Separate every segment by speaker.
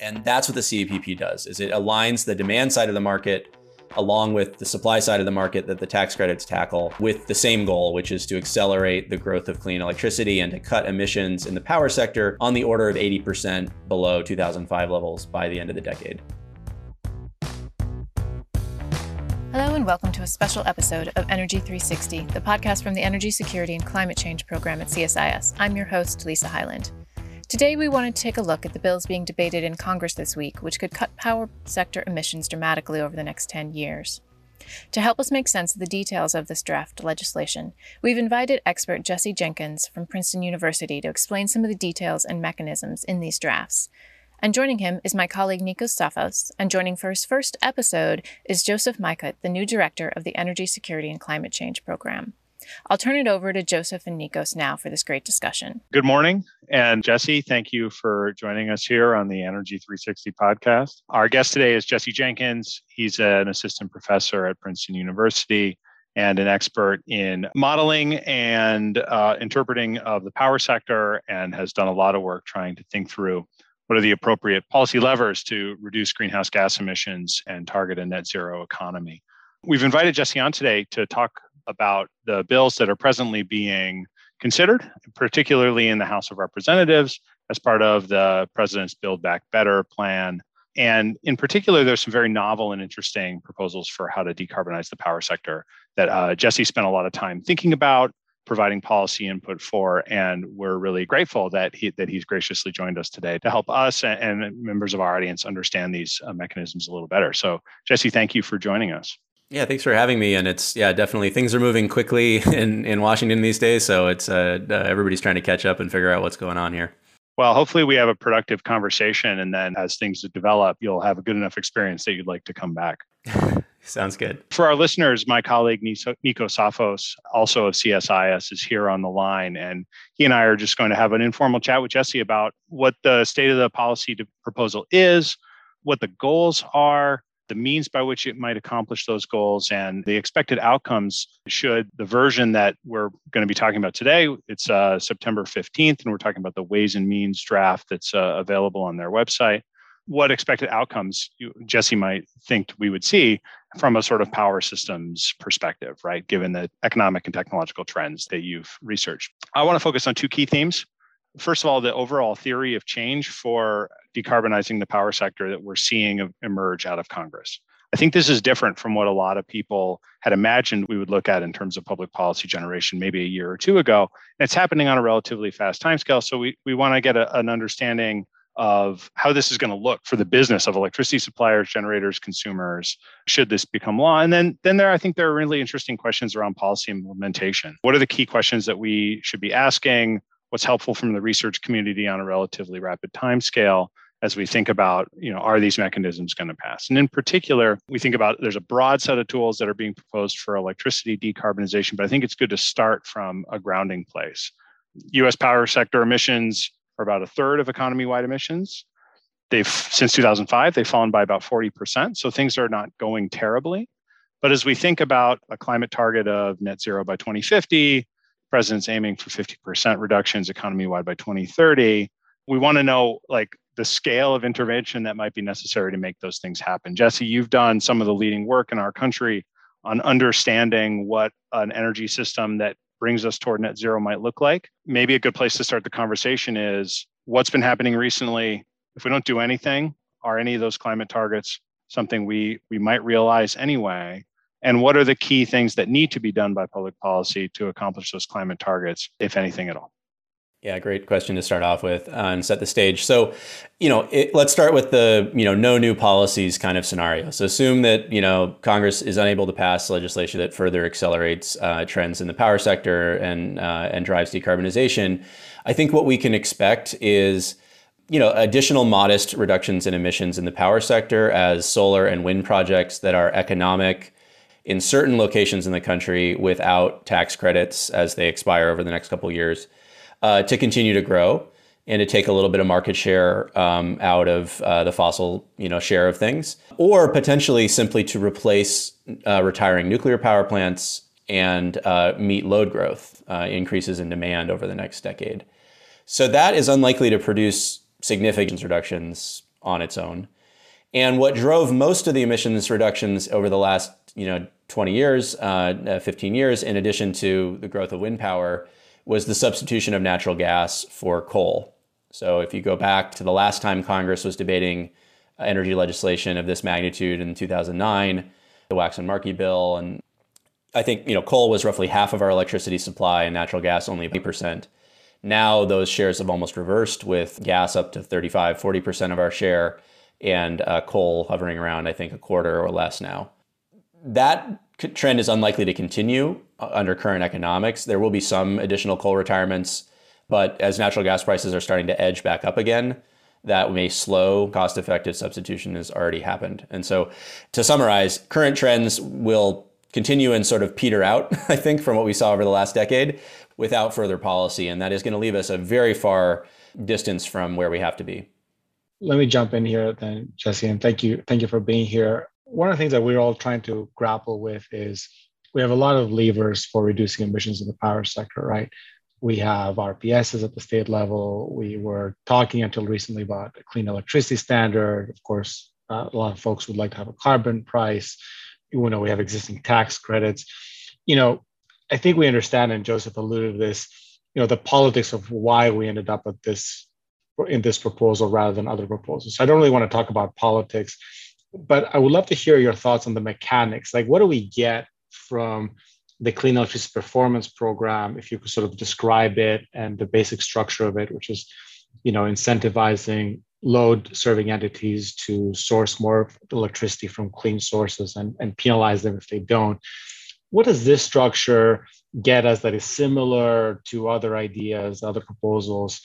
Speaker 1: And that's what the CEPP does is it aligns the demand side of the market along with the supply side of the market that the tax credits tackle with the same goal, which is to accelerate the growth of clean electricity and to cut emissions in the power sector on the order of 80% below 2005 levels by the end of the decade.
Speaker 2: And welcome to a special episode of Energy 360, the podcast from the Energy Security and Climate Change Program at CSIS. I'm your host, Lisa Hyland. Today, we want to take a look at the bills being debated in Congress this week, which could cut power sector emissions dramatically over the next 10 years. To help us make sense of the details of this draft legislation, we've invited expert Jesse Jenkins from Princeton University to explain some of the details and mechanisms in these drafts. And joining him is my colleague Nikos Tsafos, and joining for his first episode is Joseph Majkut, the new director of the Energy Security and Climate Change Program. I'll turn it over to Joseph and Nikos now for this great discussion.
Speaker 3: Good morning. And Jesse, thank you for joining us here on the Energy 360 podcast. Our guest today is Jesse Jenkins. He's an assistant professor at Princeton University and an expert in modeling and uh, interpreting of the power sector and has done a lot of work trying to think through what are the appropriate policy levers to reduce greenhouse gas emissions and target a net zero economy. We've invited Jesse on today to talk about the bills that are presently being considered, particularly in the House of Representatives as part of the President's Build Back Better plan. And in particular, there's some very novel and interesting proposals for how to decarbonize the power sector that uh, Jesse spent a lot of time thinking about, providing policy input for, and we're really grateful that he that he's graciously joined us today to help us and, and members of our audience understand these uh, mechanisms a little better. So, Jesse, thank you for joining us.
Speaker 1: Yeah, thanks for having me. And it's yeah, definitely things are moving quickly in in Washington these days. So it's uh, uh, everybody's trying to catch up and figure out what's going on here.
Speaker 3: Well, hopefully we have a productive conversation, and then as things develop, you'll have a good enough experience that you'd like to come back.
Speaker 1: Sounds good.
Speaker 3: For our listeners, my colleague Nico Tsafos, also of CSIS, is here on the line, and he and I are just going to have an informal chat with Jesse about what the state of the policy proposal is, what the goals are, the means by which it might accomplish those goals and the expected outcomes should the version that we're going to be talking about today it's uh, september 15th and we're talking about the ways and means draft that's uh, available on their website what expected outcomes jesse might think we would see from a sort of power systems perspective right given the economic and technological trends that you've researched i want to focus on two key themes first of all, the overall theory of change for decarbonizing the power sector that we're seeing emerge out of Congress. I think this is different from what a lot of people had imagined we would look at in terms of public policy generation maybe a year or two ago. And it's happening on a relatively fast timescale. So we, we want to get a, an understanding of how this is going to look for the business of electricity suppliers, generators, consumers, should this become law. And then, then there, I think there are really interesting questions around policy implementation. What are the key questions that we should be asking? what's helpful from the research community on a relatively rapid time scale as we think about you know are these mechanisms going to pass and in particular we think about there's a broad set of tools that are being proposed for electricity decarbonization but i think it's good to start from a grounding place us power sector emissions about a third of economy wide emissions. They've since 2005 they've fallen by about 40% so things are not going terribly. But as we think about a climate target of net zero by 2050 president's aiming for 50% reductions economy wide by 2030 we want to know like the scale of intervention that might be necessary to make those things happen. Jesse you've done some of the leading work in our country on understanding what an energy system that brings us toward net zero might look like. Maybe a good place to start the conversation is what's been happening recently. If we don't do anything are any of those climate targets something we we might realize anyway? And what are the key things that need to be done by public policy to accomplish those climate targets, if anything at all?
Speaker 1: Yeah, great question to start off with uh, and set the stage. So, you know, it, let's start with the you know no new policies kind of scenario. So, assume that you know Congress is unable to pass legislation that further accelerates uh, trends in the power sector and uh, and drives decarbonization. I think what we can expect is you know additional modest reductions in emissions in the power sector as solar and wind projects that are economic in certain locations in the country without tax credits as they expire over the next couple years uh, to continue to grow and to take a little bit of market share um, out of uh, the fossil you know share of things or potentially simply to replace uh, retiring nuclear power plants and uh, meet load growth uh, increases in demand over the next decade. So that is unlikely to produce significant reductions on its own. And what drove most of the emissions reductions over the last, you know, 20 years, uh, 15 years, in addition to the growth of wind power, was the substitution of natural gas for coal. So if you go back to the last time Congress was debating energy legislation of this magnitude in 2009, the Waxman-Markey bill, and I think you know coal was roughly half of our electricity supply and natural gas only 8%. Now those shares have almost reversed with gas up to 35, 40% of our share and uh, coal hovering around, I think, a quarter or less now. That trend is unlikely to continue uh, under current economics. There will be some additional coal retirements, but as natural gas prices are starting to edge back up again, that may slow cost effective substitution has already happened. And so, to summarize, current trends will continue and sort of peter out, I think, from what we saw over the last decade without further policy. And that is going to leave us a very far distance from where we have to be.
Speaker 4: Let me jump in here then, Jesse, and thank you. Thank you for being here. One of the things that we're all trying to grapple with is we have a lot of levers for reducing emissions in the power sector, right? We have RPSs at the state level. We were talking until recently about a clean electricity standard. Of course, uh, a lot of folks would like to have a carbon price. You know, we have existing tax credits. You know, I think we understand, and Joseph alluded to this. You know, the politics of why we ended up at this in this proposal rather than other proposals. So I don't really want to talk about politics, but I would love to hear your thoughts on the mechanics. Like, what do we get from the Clean Electricity Performance Program, if you could sort of describe it and the basic structure of it, which is, you know, incentivizing load serving entities to source more electricity from clean sources and, and penalize them if they don't. What does this structure get us that is similar to other ideas, other proposals?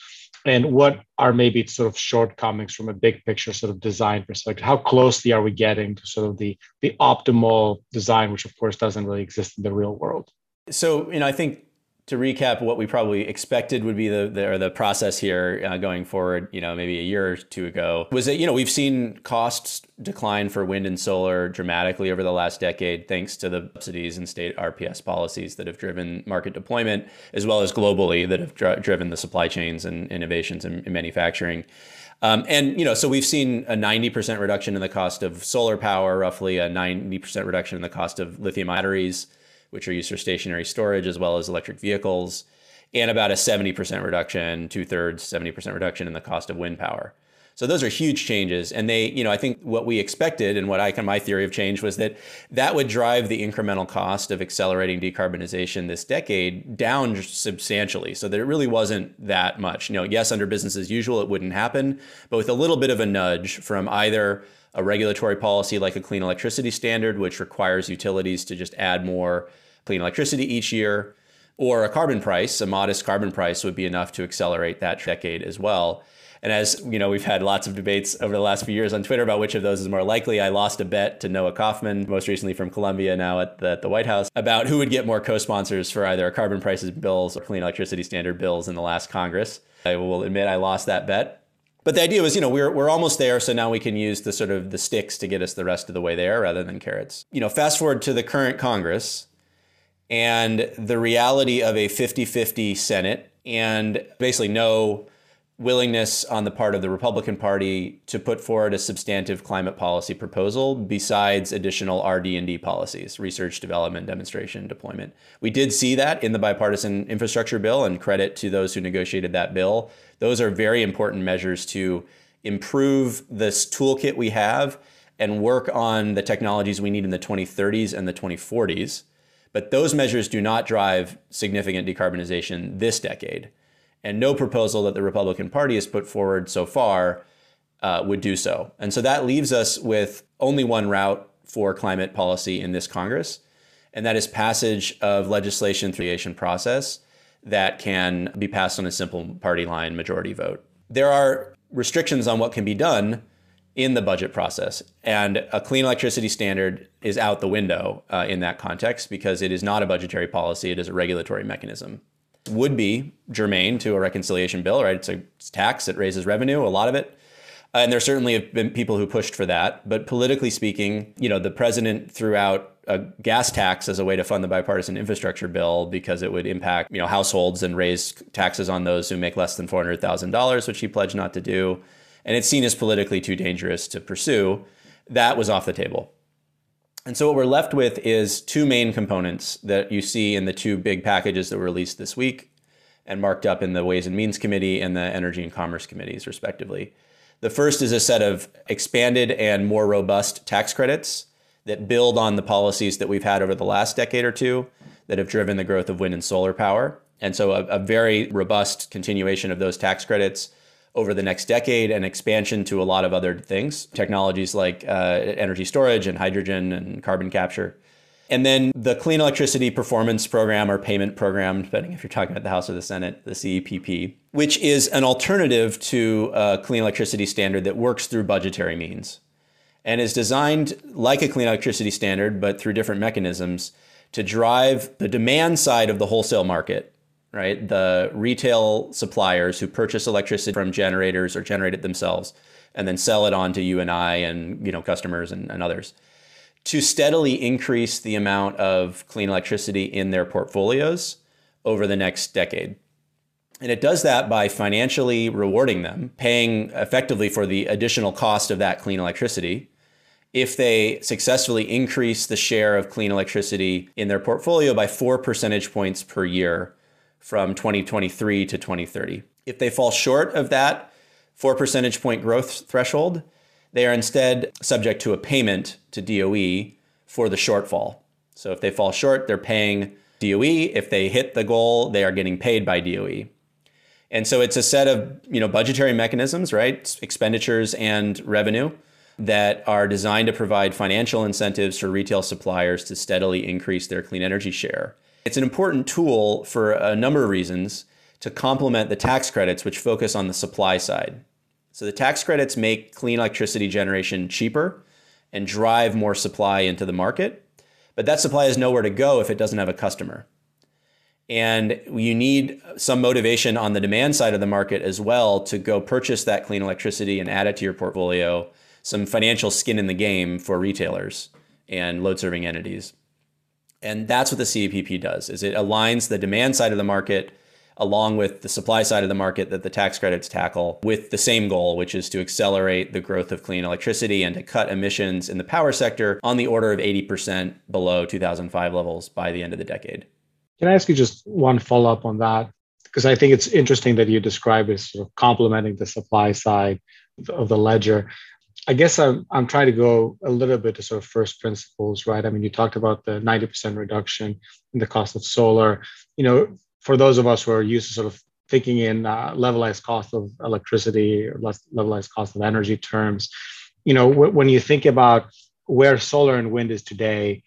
Speaker 4: And what are maybe sort of shortcomings from a big picture sort of design perspective? How closely are we getting to sort of the, the optimal design, which of course doesn't really exist in the real world?
Speaker 1: So, you know, I think to recap what we probably expected would be the the, the process here uh, going forward, you know, maybe a year or two ago, was that you know we've seen costs decline for wind and solar dramatically over the last decade, thanks to the subsidies and state RPS policies that have driven market deployment, as well as globally that have dr- driven the supply chains and innovations in, in manufacturing. Um, and you know, so we've seen a 90% reduction in the cost of solar power, roughly a 90% reduction in the cost of lithium batteries which are used for stationary storage as well as electric vehicles, and about a 70% reduction, two thirds, 70% reduction in the cost of wind power. So those are huge changes. And they, you know, I think what we expected and what I can, my theory of change was that that would drive the incremental cost of accelerating decarbonization this decade down substantially. So that it really wasn't that much. You know, yes, under business as usual, it wouldn't happen, but with a little bit of a nudge from either a regulatory policy like a clean electricity standard, which requires utilities to just add more clean electricity each year, or a carbon price, a modest carbon price would be enough to accelerate that decade as well. And as you know, we've had lots of debates over the last few years on Twitter about which of those is more likely. I lost a bet to Noah Kaufman, most recently from Columbia, now at the, at the White House, about who would get more co-sponsors for either carbon prices bills or clean electricity standard bills in the last Congress. I will admit I lost that bet. But the idea was, you know, we're, we're almost there, so now we can use the sort of the sticks to get us the rest of the way there rather than carrots. You know, fast forward to the current Congress and the reality of a 50-50 Senate and basically no willingness on the part of the Republican Party to put forward a substantive climate policy proposal besides additional RD&D policies, research, development, demonstration, deployment. We did see that in the bipartisan infrastructure bill and credit to those who negotiated that bill. Those are very important measures to improve this toolkit we have and work on the technologies we need in the 2030s and the 2040s. But those measures do not drive significant decarbonization this decade and no proposal that the Republican Party has put forward so far uh, would do so. And so that leaves us with only one route for climate policy in this Congress, and that is passage of legislation through the creation process that can be passed on a simple party line majority vote. There are restrictions on what can be done in the budget process, and a clean electricity standard is out the window uh, in that context because it is not a budgetary policy, it is a regulatory mechanism would be germane to a reconciliation bill, right? It's a tax, it raises revenue, a lot of it. Uh, and there certainly have been people who pushed for that. But politically speaking, you know, the president threw out a gas tax as a way to fund the bipartisan infrastructure bill because it would impact you know households and raise taxes on those who make less than four hundred thousand dollars, which he pledged not to do, and it's seen as politically too dangerous to pursue. That was off the table. And so what we're left with is two main components that you see in the two big packages that were released this week and marked up in the Ways and Means Committee and the Energy and Commerce Committees, respectively. The first is a set of expanded and more robust tax credits that build on the policies that we've had over the last decade or two that have driven the growth of wind and solar power. And so, a, a very robust continuation of those tax credits over the next decade and expansion to a lot of other things, technologies like uh, energy storage and hydrogen and carbon capture. And then the Clean Electricity Performance Program or Payment Program, depending if you're talking about the House or the Senate, the CEPP, which is an alternative to a clean electricity standard that works through budgetary means and is designed like a clean electricity standard, but through different mechanisms to drive the demand side of the wholesale market right? The retail suppliers who purchase electricity from generators or generate it themselves and then sell it on to you and I and you know customers and, and others to steadily increase the amount of clean electricity in their portfolios over the next decade. And it does that by financially rewarding them, paying effectively for the additional cost of that clean electricity. If they successfully increase the share of clean electricity in their portfolio by four percentage points per year from 2023 to 2030. If they fall short of that four percentage point growth threshold, they are instead subject to a payment to DOE for the shortfall. So if they fall short, they're paying DOE. If they hit the goal, they are getting paid by DOE. And so it's a set of you know budgetary mechanisms, right? Expenditures and revenue that are designed to provide financial incentives for retail suppliers to steadily increase their clean energy share. It's an important tool for a number of reasons to complement the tax credits, which focus on the supply side. So the tax credits make clean electricity generation cheaper and drive more supply into the market. But that supply has nowhere to go if it doesn't have a customer. And you need some motivation on the demand side of the market as well to go purchase that clean electricity and add it to your portfolio, some financial skin in the game for retailers and load serving entities. And that's what the CEPP does is it aligns the demand side of the market along with the supply side of the market that the tax credits tackle with the same goal, which is to accelerate the growth of clean electricity and to cut emissions in the power sector on the order of 80% below 2005 levels by the end of the decade.
Speaker 4: Can I ask you just one follow up on that? Because I think it's interesting that you describe it sort of complementing the supply side of the ledger. I guess I'm, I'm trying to go a little bit to sort of first principles, right? I mean, you talked about the 90% reduction in the cost of solar. You know, for those of us who are used to sort of thinking in uh, levelized cost of electricity or levelized cost of energy terms, you know, w- when you think about where solar and wind is today,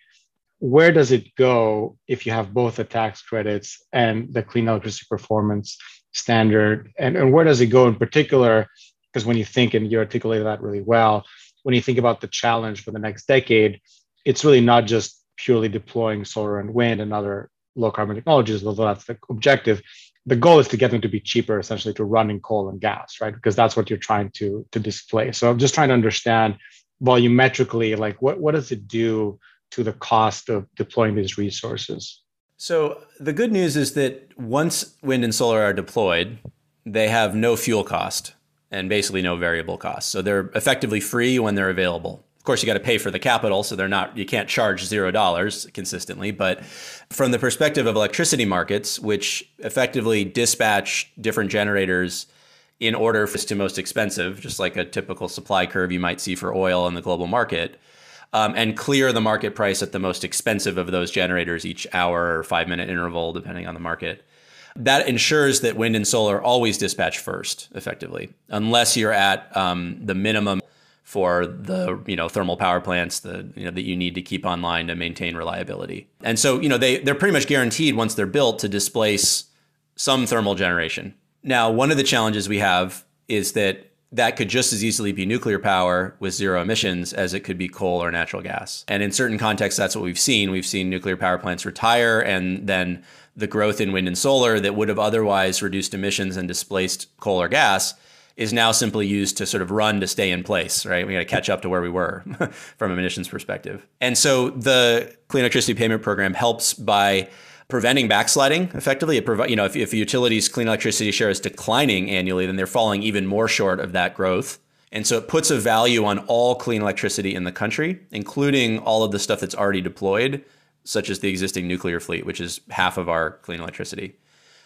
Speaker 4: where does it go if you have both the tax credits and the clean electricity performance standard? And, and where does it go in particular because when you think and you articulated that really well, when you think about the challenge for the next decade, it's really not just purely deploying solar and wind and other low carbon technologies, although that's the objective. The goal is to get them to be cheaper, essentially, to run in coal and gas, right? Because that's what you're trying to to display. So I'm just trying to understand volumetrically, like what what does it do to the cost of deploying these resources?
Speaker 1: So the good news is that once wind and solar are deployed, they have no fuel cost and basically no variable costs. So they're effectively free when they're available. Of course, you got to pay for the capital, so they're not. You can't charge zero dollars consistently. But from the perspective of electricity markets, which effectively dispatch different generators in order to most expensive, just like a typical supply curve you might see for oil in the global market, um, and clear the market price at the most expensive of those generators each hour or five minute interval, depending on the market that ensures that wind and solar always dispatch first, effectively, unless you're at um, the minimum for the you know thermal power plants you know that you need to keep online to maintain reliability. And so you know they they're pretty much guaranteed once they're built to displace some thermal generation. Now, one of the challenges we have is that that could just as easily be nuclear power with zero emissions as it could be coal or natural gas. And in certain contexts, that's what we've seen. We've seen nuclear power plants retire and then the growth in wind and solar that would have otherwise reduced emissions and displaced coal or gas is now simply used to sort of run to stay in place, right? We got to catch up to where we were from emissions perspective. And so the Clean Electricity Payment Program helps by preventing backsliding effectively. It provi- you know, if, if utilities clean electricity share is declining annually, then they're falling even more short of that growth. And so it puts a value on all clean electricity in the country, including all of the stuff that's already deployed, such as the existing nuclear fleet, which is half of our clean electricity.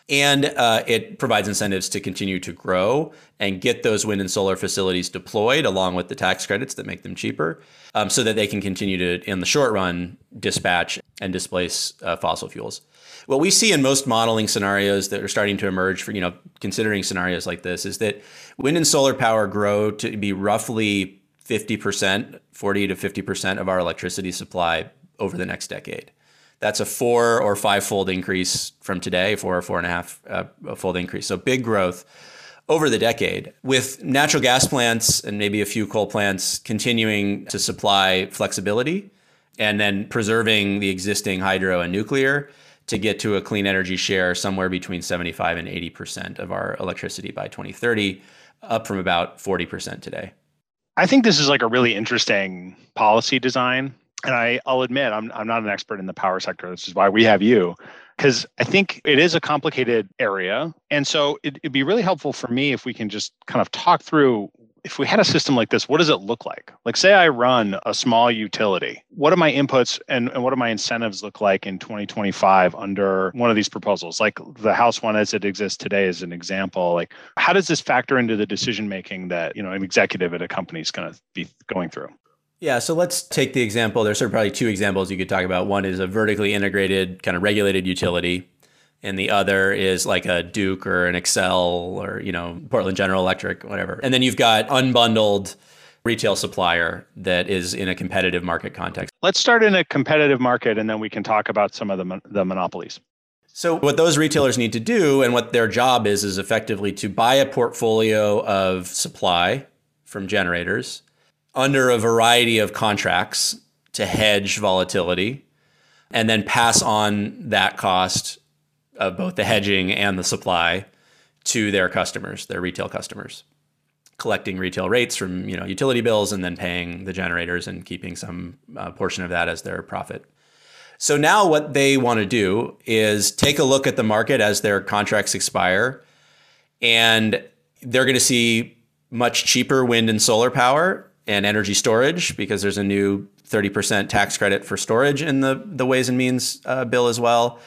Speaker 1: And uh, it provides incentives to continue to grow and get those wind and solar facilities deployed along with the tax credits that make them cheaper um, so that they can continue to, in the short run, dispatch and displace uh, fossil fuels. What we see in most modeling scenarios that are starting to emerge for, you know, considering scenarios like this is that wind and solar power grow to be roughly 50%, 40 to 50% of our electricity supply over the next decade. That's a four or five fold increase from today, four or four and a half uh, fold increase. So big growth over the decade, with natural gas plants and maybe a few coal plants continuing to supply flexibility and then preserving the existing hydro and nuclear to get to a clean energy share somewhere between 75 and 80% of our electricity by 2030, up from about 40% today.
Speaker 3: I think this is like a really interesting policy design and I, I'll admit I'm, I'm not an expert in the power sector. This is why we have you, because I think it is a complicated area. And so it, it'd be really helpful for me if we can just kind of talk through if we had a system like this, what does it look like? Like, say I run a small utility. What do my inputs and, and what do my incentives look like in 2025 under one of these proposals? Like the House one as it exists today is an example. Like, how does this factor into the decision making that you know an executive at a company is going to be going through?
Speaker 1: Yeah, so let's take the example. There's sort of probably two examples you could talk about. One is a vertically integrated, kind of regulated utility, and the other is like a Duke or an Xcel or you know Portland General Electric, whatever. And then you've got unbundled retail supplier that is in a competitive market context.
Speaker 3: Let's start in a competitive market, and then we can talk about some of the the monopolies.
Speaker 1: So what those retailers need to do, and what their job is, is effectively to buy a portfolio of supply from generators under a variety of contracts to hedge volatility and then pass on that cost of both the hedging and the supply to their customers, their retail customers, collecting retail rates from you know utility bills and then paying the generators and keeping some uh, portion of that as their profit. So now what they want to do is take a look at the market as their contracts expire and they're going to see much cheaper wind and solar power and energy storage because there's a new 30% tax credit for storage in the, the Ways and Means uh, bill as well.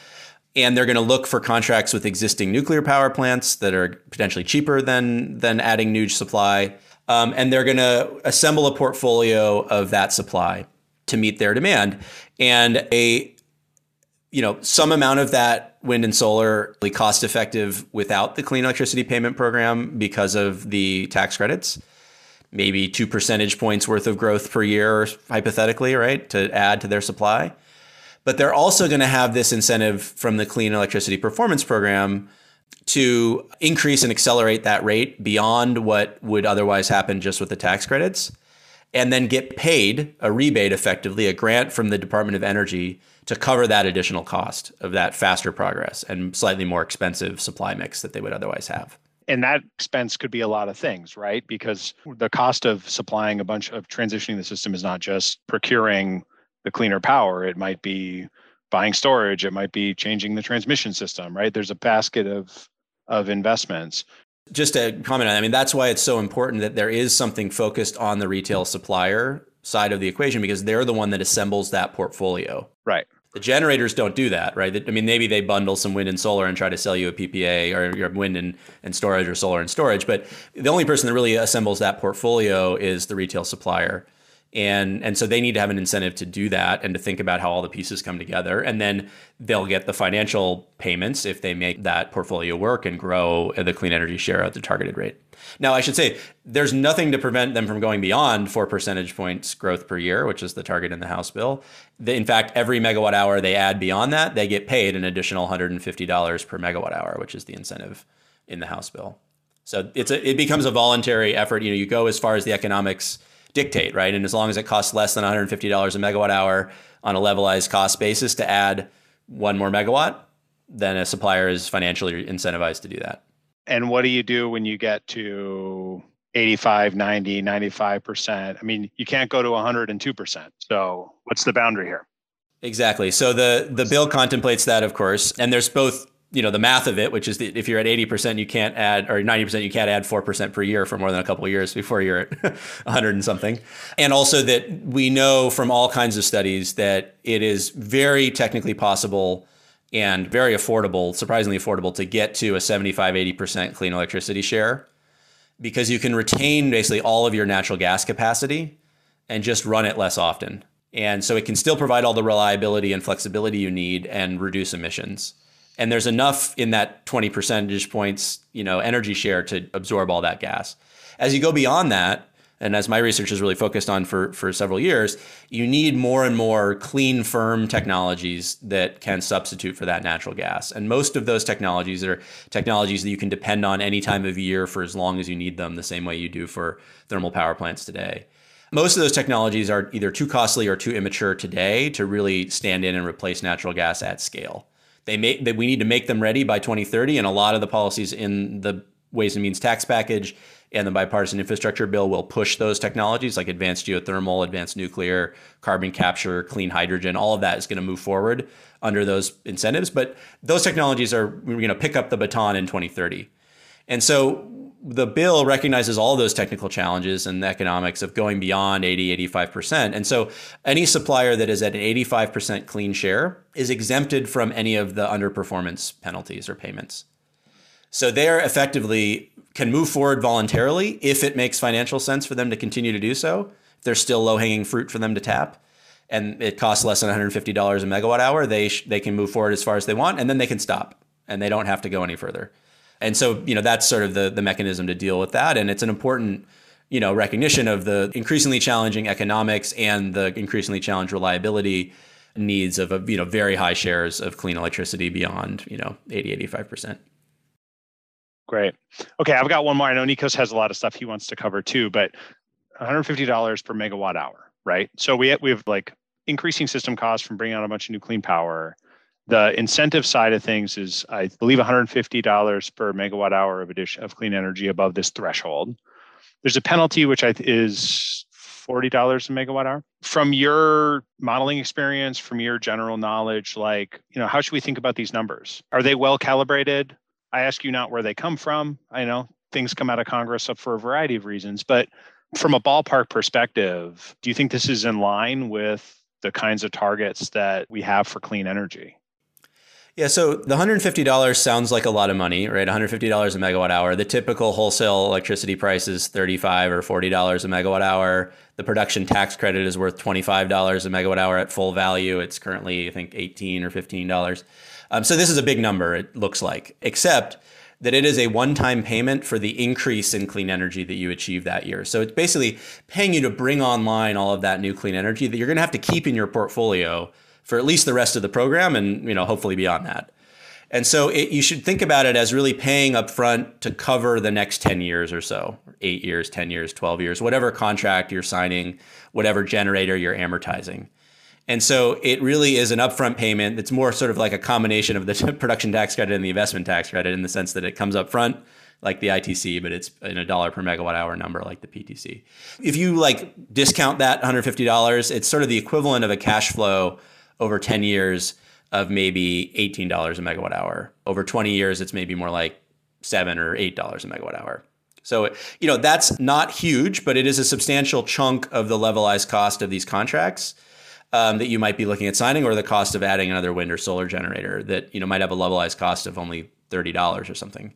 Speaker 1: And they're going to look for contracts with existing nuclear power plants that are potentially cheaper than, than adding new supply. Um, and they're going to assemble a portfolio of that supply to meet their demand. And a you know some amount of that wind and solar cost effective without the clean electricity payment program because of the tax credits maybe two percentage points worth of growth per year, hypothetically, right, to add to their supply. But they're also going to have this incentive from the Clean Electricity Performance Program to increase and accelerate that rate beyond what would otherwise happen just with the tax credits, and then get paid a rebate effectively, a grant from the Department of Energy to cover that additional cost of that faster progress and slightly more expensive supply mix that they would otherwise have
Speaker 3: and that expense could be a lot of things, right? Because the cost of supplying a bunch of transitioning the system is not just procuring the cleaner power, it might be buying storage, it might be changing the transmission system, right? There's a basket of of investments.
Speaker 1: Just to comment on I mean, that's why it's so important that there is something focused on the retail supplier side of the equation because they're the one that assembles that portfolio.
Speaker 3: Right.
Speaker 1: The generators don't do that, right? I mean, maybe they bundle some wind and solar and try to sell you a PPA or your wind and, and storage or solar and storage. But the only person that really assembles that portfolio is the retail supplier and and so they need to have an incentive to do that and to think about how all the pieces come together. And then they'll get the financial payments if they make that portfolio work and grow the clean energy share at the targeted rate. Now i should say there's nothing to prevent them from going beyond 4 percentage points growth per year which is the target in the house bill. In fact every megawatt hour they add beyond that they get paid an additional $150 per megawatt hour which is the incentive in the house bill. So it's a, it becomes a voluntary effort. You know you go as far as the economics dictate, right? And as long as it costs less than $150 a megawatt hour on a levelized cost basis to add one more megawatt, then a supplier is financially incentivized to do that.
Speaker 3: And what do you do when you get to 85, 90, 95%. I mean, you can't go to 102%. So, what's the boundary here?
Speaker 1: Exactly. So the the bill contemplates that, of course, and there's both you know the math of it, which is that if you're at 80%, you can't add, or 90%, you can't add 4% per year for more than a couple of years before you're at 100 and something. And also that we know from all kinds of studies that it is very technically possible and very affordable, surprisingly affordable, to get to a 75, 80% clean electricity share because you can retain basically all of your natural gas capacity and just run it less often. And so it can still provide all the reliability and flexibility you need and reduce emissions and there's enough in that 20 percentage points, you know, energy share to absorb all that gas. As you go beyond that, and as my research is really focused on for, for several years, you need more and more clean, firm technologies that can substitute for that natural gas. And most of those technologies are technologies that you can depend on any time of year for as long as you need them, the same way you do for thermal power plants today. Most of those technologies are either too costly or too immature today to really stand in and replace natural gas at scale. They make that we need to make them ready by 2030, and a lot of the policies in the Ways and Means tax package and the bipartisan infrastructure bill will push those technologies like advanced geothermal, advanced nuclear, carbon capture, clean hydrogen. All of that is going to move forward under those incentives. But those technologies are going to pick up the baton in 2030. And so the bill recognizes all those technical challenges and the economics of going beyond 80, 85%. And so any supplier that is at an 85% clean share is exempted from any of the underperformance penalties or payments. So they're effectively can move forward voluntarily if it makes financial sense for them to continue to do so. If there's still low hanging fruit for them to tap and it costs less than $150 a megawatt hour, they, sh- they can move forward as far as they want and then they can stop and they don't have to go any further. And so, you know, that's sort of the the mechanism to deal with that. And it's an important, you know, recognition of the increasingly challenging economics and the increasingly challenged reliability needs of, a, you know, very high shares of clean electricity beyond, you know, 80, 85%.
Speaker 3: Great. Okay, I've got one more. I know Nikos has a lot of stuff he wants to cover too, but $150 per megawatt hour, right? So we have, we have like increasing system costs from bringing on a bunch of new clean power the incentive side of things is, I believe, $150 per megawatt hour of addition of clean energy above this threshold. There's a penalty which I th- is $40 a megawatt hour. From your modeling experience, from your general knowledge, like, you know, how should we think about these numbers? Are they well calibrated? I ask you not where they come from. I know things come out of Congress for a variety of reasons, but from a ballpark perspective, do you think this is in line with the kinds of targets that we have for clean energy?
Speaker 1: Yeah, so the $150 sounds like a lot of money, right? $150 a megawatt hour. The typical wholesale electricity price is 35 or $40 a megawatt hour. The production tax credit is worth $25 a megawatt hour at full value. It's currently, I think, 18 or $15. Um, so this is a big number, it looks like, except that it is a one time payment for the increase in clean energy that you achieve that year. So it's basically paying you to bring online all of that new clean energy that you're going to have to keep in your portfolio for at least the rest of the program and you know hopefully beyond that. And so it, you should think about it as really paying upfront to cover the next 10 years or so, eight years, 10 years, 12 years, whatever contract you're signing, whatever generator you're amortizing. And so it really is an upfront payment that's more sort of like a combination of the production tax credit and the investment tax credit in the sense that it comes up front like the ITC, but it's in a dollar per megawatt hour number like the PTC. If you like discount that $150, it's sort of the equivalent of a cash flow over 10 years of maybe $18 a megawatt hour. Over 20 years, it's maybe more like seven or eight dollars a megawatt hour. So, you know, that's not huge, but it is a substantial chunk of the levelized cost of these contracts um, that you might be looking at signing, or the cost of adding another wind or solar generator that you know might have a levelized cost of only thirty dollars or something.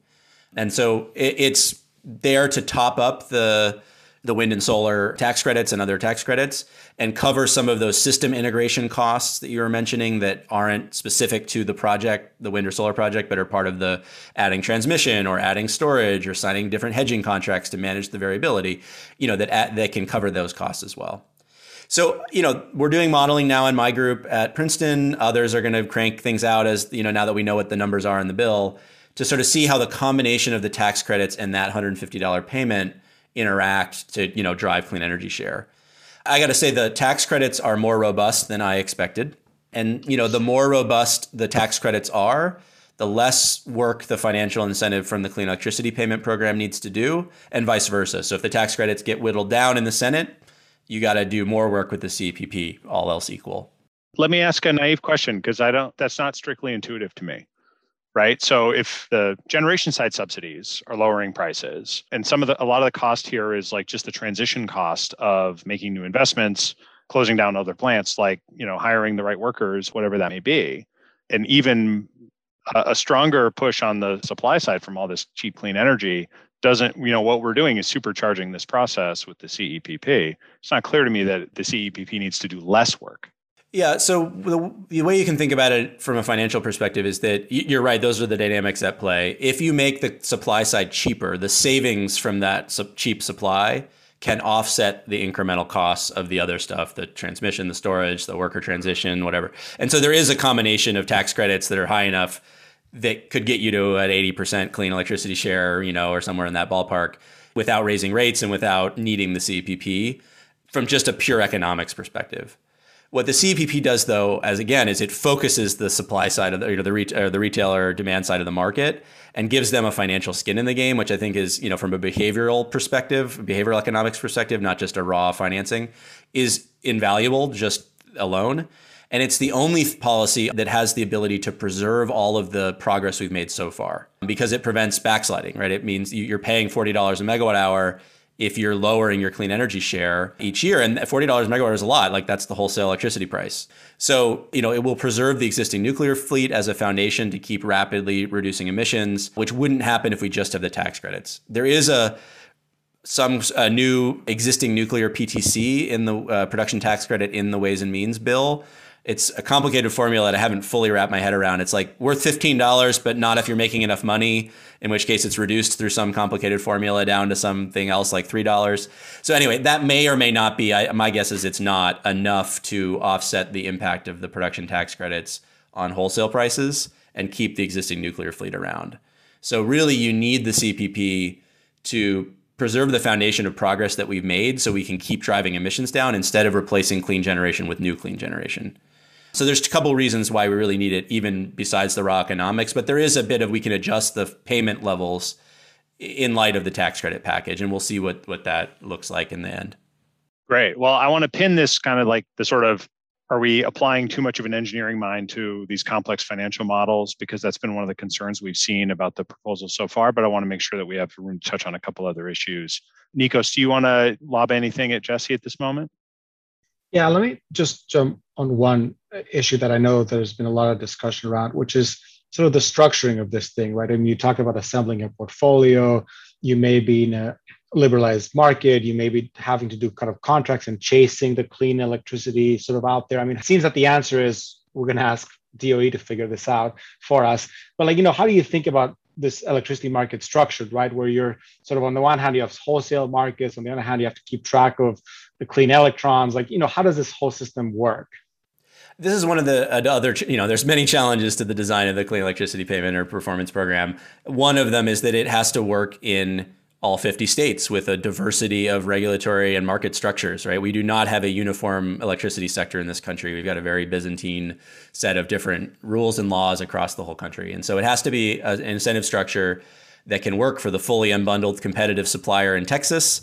Speaker 1: And so it, it's there to top up the the wind and solar tax credits and other tax credits and cover some of those system integration costs that you were mentioning that aren't specific to the project, the wind or solar project, but are part of the adding transmission or adding storage or signing different hedging contracts to manage the variability, you know, that that can cover those costs as well. So, you know, we're doing modeling now in my group at Princeton. Others are going to crank things out as, you know, now that we know what the numbers are in the bill to sort of see how the combination of the tax credits and that $150 payment interact to you know drive clean energy share. I got to say the tax credits are more robust than I expected, and you know the more robust the tax credits are, the less work the financial incentive from the clean electricity payment program needs to do, and vice versa. So if the tax credits get whittled down in the Senate, you got to do more work with the CEPP, all else equal.
Speaker 3: Let me ask a naive question because I don't that's not strictly intuitive to me. Right? So if the generation side subsidies are lowering prices and some of the a lot of the cost here is like just the transition cost of making new investments, closing down other plants like, you know, hiring the right workers, whatever that may be. And even a, a stronger push on the supply side from all this cheap clean energy doesn't you know what we're doing is supercharging this process with the CEPP. It's not clear to me that the CEPP needs to do less work.
Speaker 1: Yeah, so the, the, way you can think about it from a financial perspective is that you're right; those are the dynamics at play. If you make the supply side cheaper, the savings from that cheap supply can offset the incremental costs of the other stuff the transmission the storage the worker transition whatever and so there is a combination of tax credits that are high enough that could get you to an 80% clean electricity share, you know, or somewhere in that ballpark without raising rates and without needing the CPP from just a pure economics perspective. What the CEPP does, though, as again, is it focuses the supply side of the, you know, the, re- uh, the retailer demand side of the market and gives them a financial skin in the game, which I think is, you know, from a behavioral perspective, behavioral economics perspective, not just a raw financing, is invaluable just alone. And it's the only policy that has the ability to preserve all of the progress we've made so far because it prevents backsliding, right? It means you're paying $40 a megawatt hour if you're lowering your clean energy share each year. And $40 a megawatt is a lot. Like that's the wholesale electricity price. So, you know, it will preserve the existing nuclear fleet as a foundation to keep rapidly reducing emissions, which wouldn't happen if we just have the tax credits. There is a some uh, new existing nuclear PTC in the uh, production tax credit in the Ways and Means bill, it's a complicated formula that I haven't fully wrapped my head around. It's like worth $15, but not if you're making enough money, in which case it's reduced through some complicated formula down to something else like $3. So, anyway, that may or may not be, I, my guess is it's not enough to offset the impact of the production tax credits on wholesale prices and keep the existing nuclear fleet around. So, really, you need the CPP to preserve the foundation of progress that we've made so we can keep driving emissions down instead of replacing clean generation with new clean generation. So there's a couple reasons why we really need it, even besides the raw economics. But there is a bit of we can adjust the payment levels in light of the tax credit package, and we'll see what what that looks like in the end.
Speaker 3: Great. Well, I want to pin this kind of like the sort of are we applying too much of an engineering mind to these complex financial models because that's been one of the concerns we've seen about the proposal so far but i want to make sure that we have room to touch on a couple other issues nikos do you want to lob anything at jesse at this moment
Speaker 4: yeah let me just jump on one issue that I know there's been a lot of discussion around, which is sort of the structuring of this thing, right? I mean, you talk about assembling a portfolio, you may be in a liberalized market, you may be having to do kind of contracts and chasing the clean electricity sort of out there. I mean, it seems that the answer is we're going to ask DOE to figure this out for us. But like, you know, how do you think about this electricity market structured, right? Where you're sort of on the one hand, you have wholesale markets, on the other hand, you have to keep track of the clean electrons. Like, you know, how does this whole system work?
Speaker 1: This is one of the uh, other, you know, there's many challenges to the design of the clean electricity payment or performance program. One of them is that it has to work in all 50 states with a diversity of regulatory and market structures, right? We do not have a uniform electricity sector in this country. We've got a very Byzantine set of different rules and laws across the whole country. And so it has to be an incentive structure that can work for the fully unbundled competitive supplier in Texas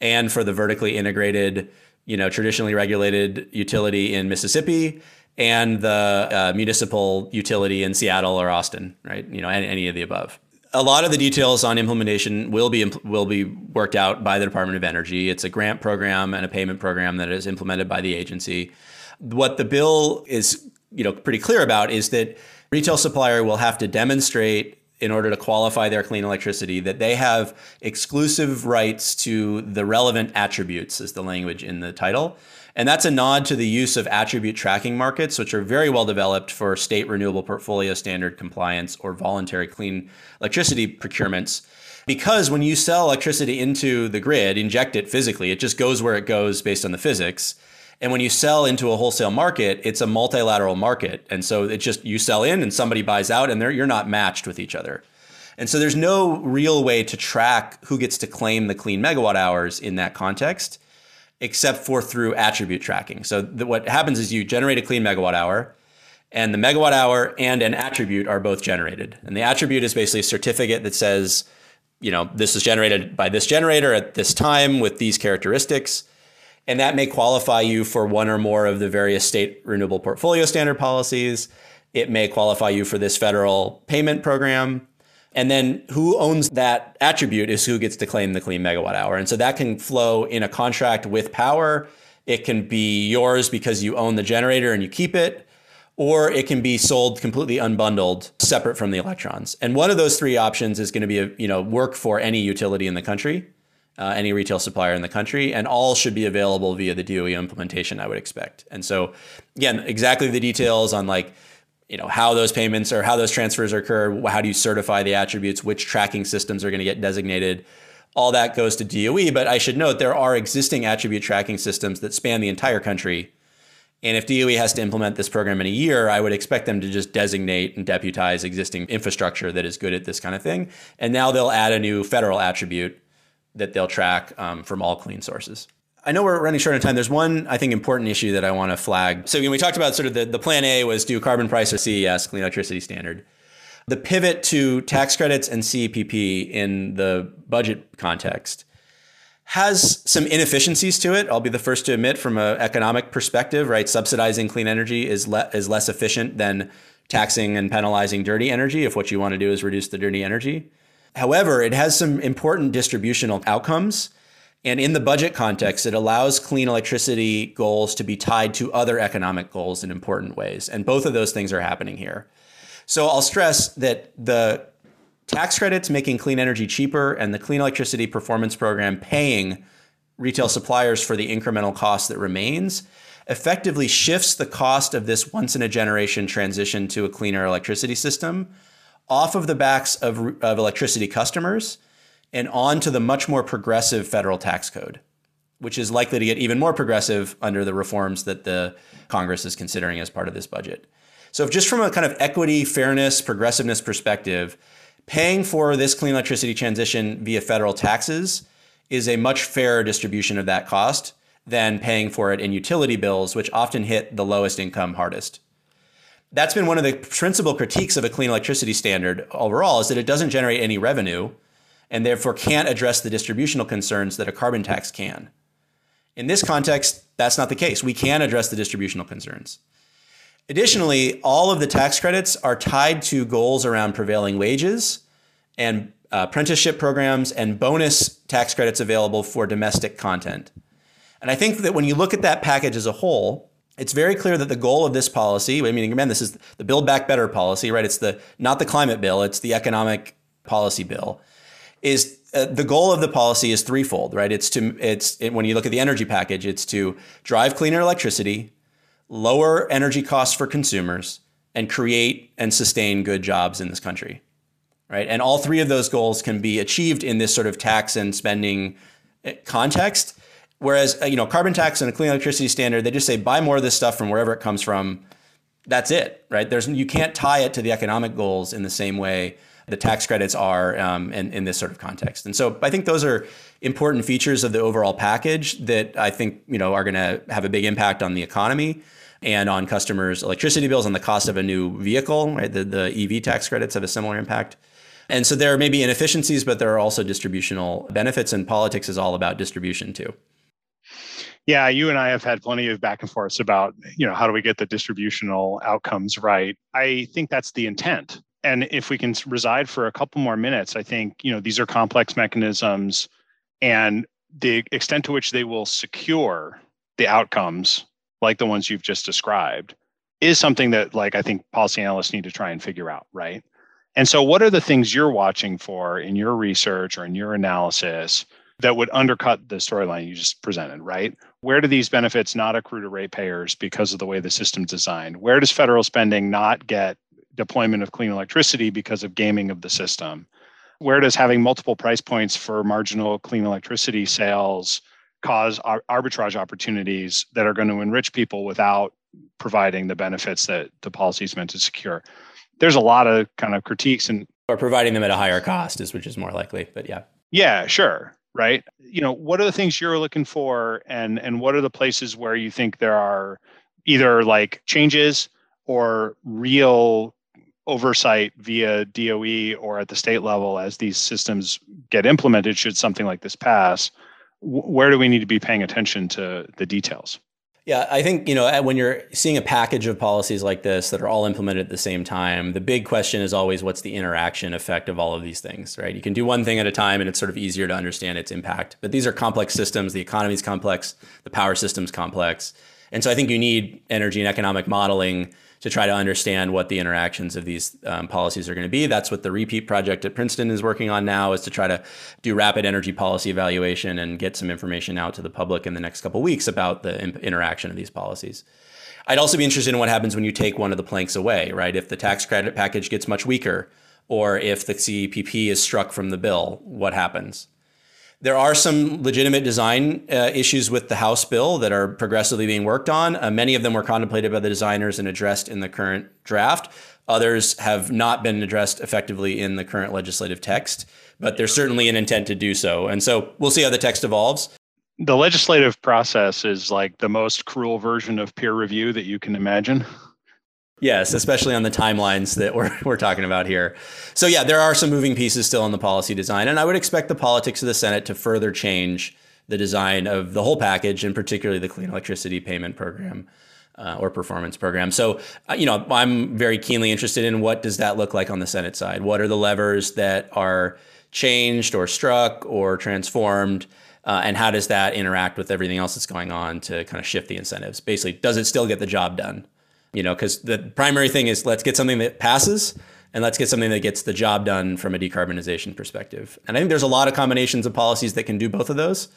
Speaker 1: and for the vertically integrated you know, traditionally regulated utility in Mississippi and the uh, municipal utility in Seattle or Austin, right? You know, any, any, of the above. A lot of the details on implementation will be will be worked out by the Department of Energy. It's a grant program and a payment program that is implemented by the agency. What the bill is, you know, pretty clear about is that retail supplier will have to demonstrate in order to qualify their clean electricity that they have exclusive rights to the relevant attributes is the language in the title. And that's a nod to the use of attribute tracking markets which are very well developed for state renewable portfolio standard compliance or voluntary clean electricity procurements. Because when you sell electricity into the grid inject it physically it just goes where it goes based on the physics and when you sell into a wholesale market, it's a multilateral market. And so it's just you sell in and somebody buys out and you're not matched with each other. And so there's no real way to track who gets to claim the clean megawatt hours in that context, except for through attribute tracking. So what happens is you generate a clean megawatt hour and the megawatt hour and an attribute are both generated. And the attribute is basically a certificate that says, you know, this is generated by this generator at this time with these characteristics. And that may qualify you for one or more of the various state renewable portfolio standard policies. It may qualify you for this federal payment program. And then who owns that attribute is who gets to claim the clean megawatt hour. And so that can flow in a contract with power. It can be yours because you own the generator and you keep it, or it can be sold completely unbundled, separate from the electrons. And one of those three options is going to be a, you know work for any utility in the country uh, any retail supplier in the country, and all should be available via the DOE implementation, I would expect. And so, again, exactly the details on like, you know, how those payments or how those transfers occur, how do you certify the attributes, which tracking systems are going to get designated, all that goes to DOE. But I should note there are existing attribute tracking systems that span the entire country. And if DOE has to implement this program in a year, I would expect them to just designate and deputize existing infrastructure that is good at this kind of thing. And now they'll add a new federal attribute that they'll track um, from all clean sources. I know we're running short on time. There's one, I think, important issue that I want to flag. So, we talked about sort of the, the plan A was do carbon price or CES, clean electricity standard. The pivot to tax credits and CEPP in the budget context has some inefficiencies to it. I'll be the first to admit from an economic perspective, right? Subsidizing clean energy is, le- is less efficient than taxing and penalizing dirty energy if what you want to do is reduce the dirty energy. However, it has some important distributional outcomes. And in the budget context, it allows clean electricity goals to be tied to other economic goals in important ways. And both of those things are happening here. So I'll stress that the tax credits making clean energy cheaper and the clean electricity performance program paying retail suppliers for the incremental cost that remains effectively shifts the cost of this once in a generation transition to a cleaner electricity system off of the backs of, of electricity customers and onto the much more progressive federal tax code, which is likely to get even more progressive under the reforms that the Congress is considering as part of this budget. So, just from a kind of equity, fairness, progressiveness perspective, paying for this clean electricity transition via federal taxes is a much fairer distribution of that cost than paying for it in utility bills, which often hit the lowest income hardest that's been one of the principal critiques of a clean electricity standard overall is that it doesn't generate any revenue and therefore can't address the distributional concerns that a carbon tax can. In this context, that's not the case. We can address the distributional concerns. Additionally, all of the tax credits are tied to goals around prevailing wages and uh, apprenticeship programs and bonus tax credits available for domestic content. And I think that when you look at that package as a whole, it's very clear that the goal of this policy, I mean, again, this is the Build Back Better policy, right? It's the not the climate bill, it's the economic policy bill. Is uh, the goal of the policy is threefold, right? It's to it's it, when you look at the energy package, it's to drive cleaner electricity, lower energy costs for consumers, and create and sustain good jobs in this country, right? And all three of those goals can be achieved in this sort of tax and spending uh, context Whereas, uh, you know, carbon tax and a clean electricity standard, they just say buy more of this stuff from wherever it comes from. That's it, right? There's you can't tie it to the economic goals in the same way the tax credits are um, in, in this sort of context. And so I think those are important features of the overall package that I think you know are going to have a big impact on the economy and on customers' electricity bills, on the cost of a new vehicle. Right, the the EV tax credits have a similar impact. And so there may be inefficiencies, but there are also distributional benefits, and politics is all about distribution too.
Speaker 3: Yeah, you and I have had plenty of back and forths about, you know, how do we get the distributional outcomes right? I think that's the intent. And if we can reside for a couple more minutes, I think, you know, these are complex mechanisms and the extent to which they will secure the outcomes like the ones you've just described is something that like I think policy analysts need to try and figure out, right? And so what are the things you're watching for in your research or in your analysis that would undercut the storyline you just presented, right? Where do these benefits not accrue to ratepayers because of the way the system's designed? Where does federal spending not get deployment of clean electricity because of gaming of the system? Where does having multiple price points for marginal clean electricity sales cause ar- arbitrage opportunities that are going to enrich people without providing the benefits that the policy is meant to secure? There's a lot of kind of critiques and
Speaker 1: or providing them at a higher cost is which is more likely, but yeah.
Speaker 3: Yeah, sure right you know what are the things you're looking for and and what are the places where you think there are either like changes or real oversight via DOE or at the state level as these systems get implemented, should something like this pass, where do we need to be paying attention to the details?
Speaker 1: Yeah, I think, you know, when you're seeing a package of policies like this that are all implemented at the same time, the big question is always what's the interaction effect of all of these things, right? You can do one thing at a time and it's sort of easier to understand its impact. But these are complex systems, the economy is complex, the power system's complex. And so I think you need energy and economic modeling to try to understand what the interactions of these um, policies are going to be. That's what the repeat project at Princeton is working on now is to try to do rapid energy policy evaluation and get some information out to the public in the next couple weeks about the imp- interaction of these policies. I'd also be interested in what happens when you take one of the planks away, right? If the tax credit package gets much weaker or if the CEPP is struck from the bill, what happens? There are some legitimate design uh, issues with the House bill that are progressively being worked on. Uh, many of them were contemplated by the designers and addressed in the current draft. Others have not been addressed effectively in the current legislative text, but there's certainly an intent to do so. And so we'll see how the text evolves.
Speaker 3: The legislative process is like the most cruel version of peer review that you can imagine.
Speaker 1: Yes, especially on the timelines that we're, we're talking about here. So, yeah, there are some moving pieces still in the policy design, and I would expect the politics of the Senate to further change the design of the whole package, and particularly the clean electricity payment program. Uh, or performance program. So, uh, you know, I'm very keenly interested in what does that look like on the Senate side? What are the levers that are changed or struck or transformed? Uh, and how does that interact with everything else that's going on to kind of shift the incentives? Basically, does it still get the job done? You know, because the primary thing is let's get something that passes and let's get something that gets the job done from a decarbonization perspective. And I think there's a lot of combinations of policies that can do both of those,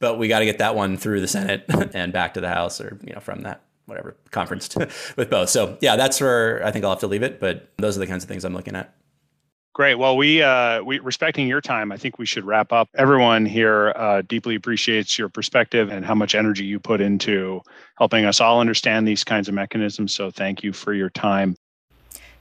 Speaker 1: but we got to get that one through the Senate and back to the House or, you know, from that whatever conference with both. So yeah, that's where I think I'll have to leave it, but those are the kinds of things I'm looking at.
Speaker 3: Great. Well, we uh, we respecting your time, I think we should wrap up. Everyone here uh, deeply appreciates your perspective and how much energy you put into helping us all understand these kinds of mechanisms. So, thank you for your time.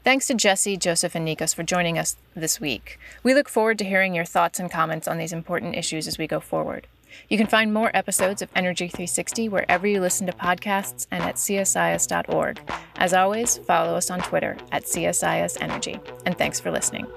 Speaker 2: Thanks to Jesse, Joseph, and Nikos for joining us this week. We look forward to hearing your thoughts and comments on these important issues as we go forward. You can find more episodes of Energy 360 wherever you listen to podcasts and at csis.org. As always, follow us on Twitter at CSIS Energy. And thanks for listening.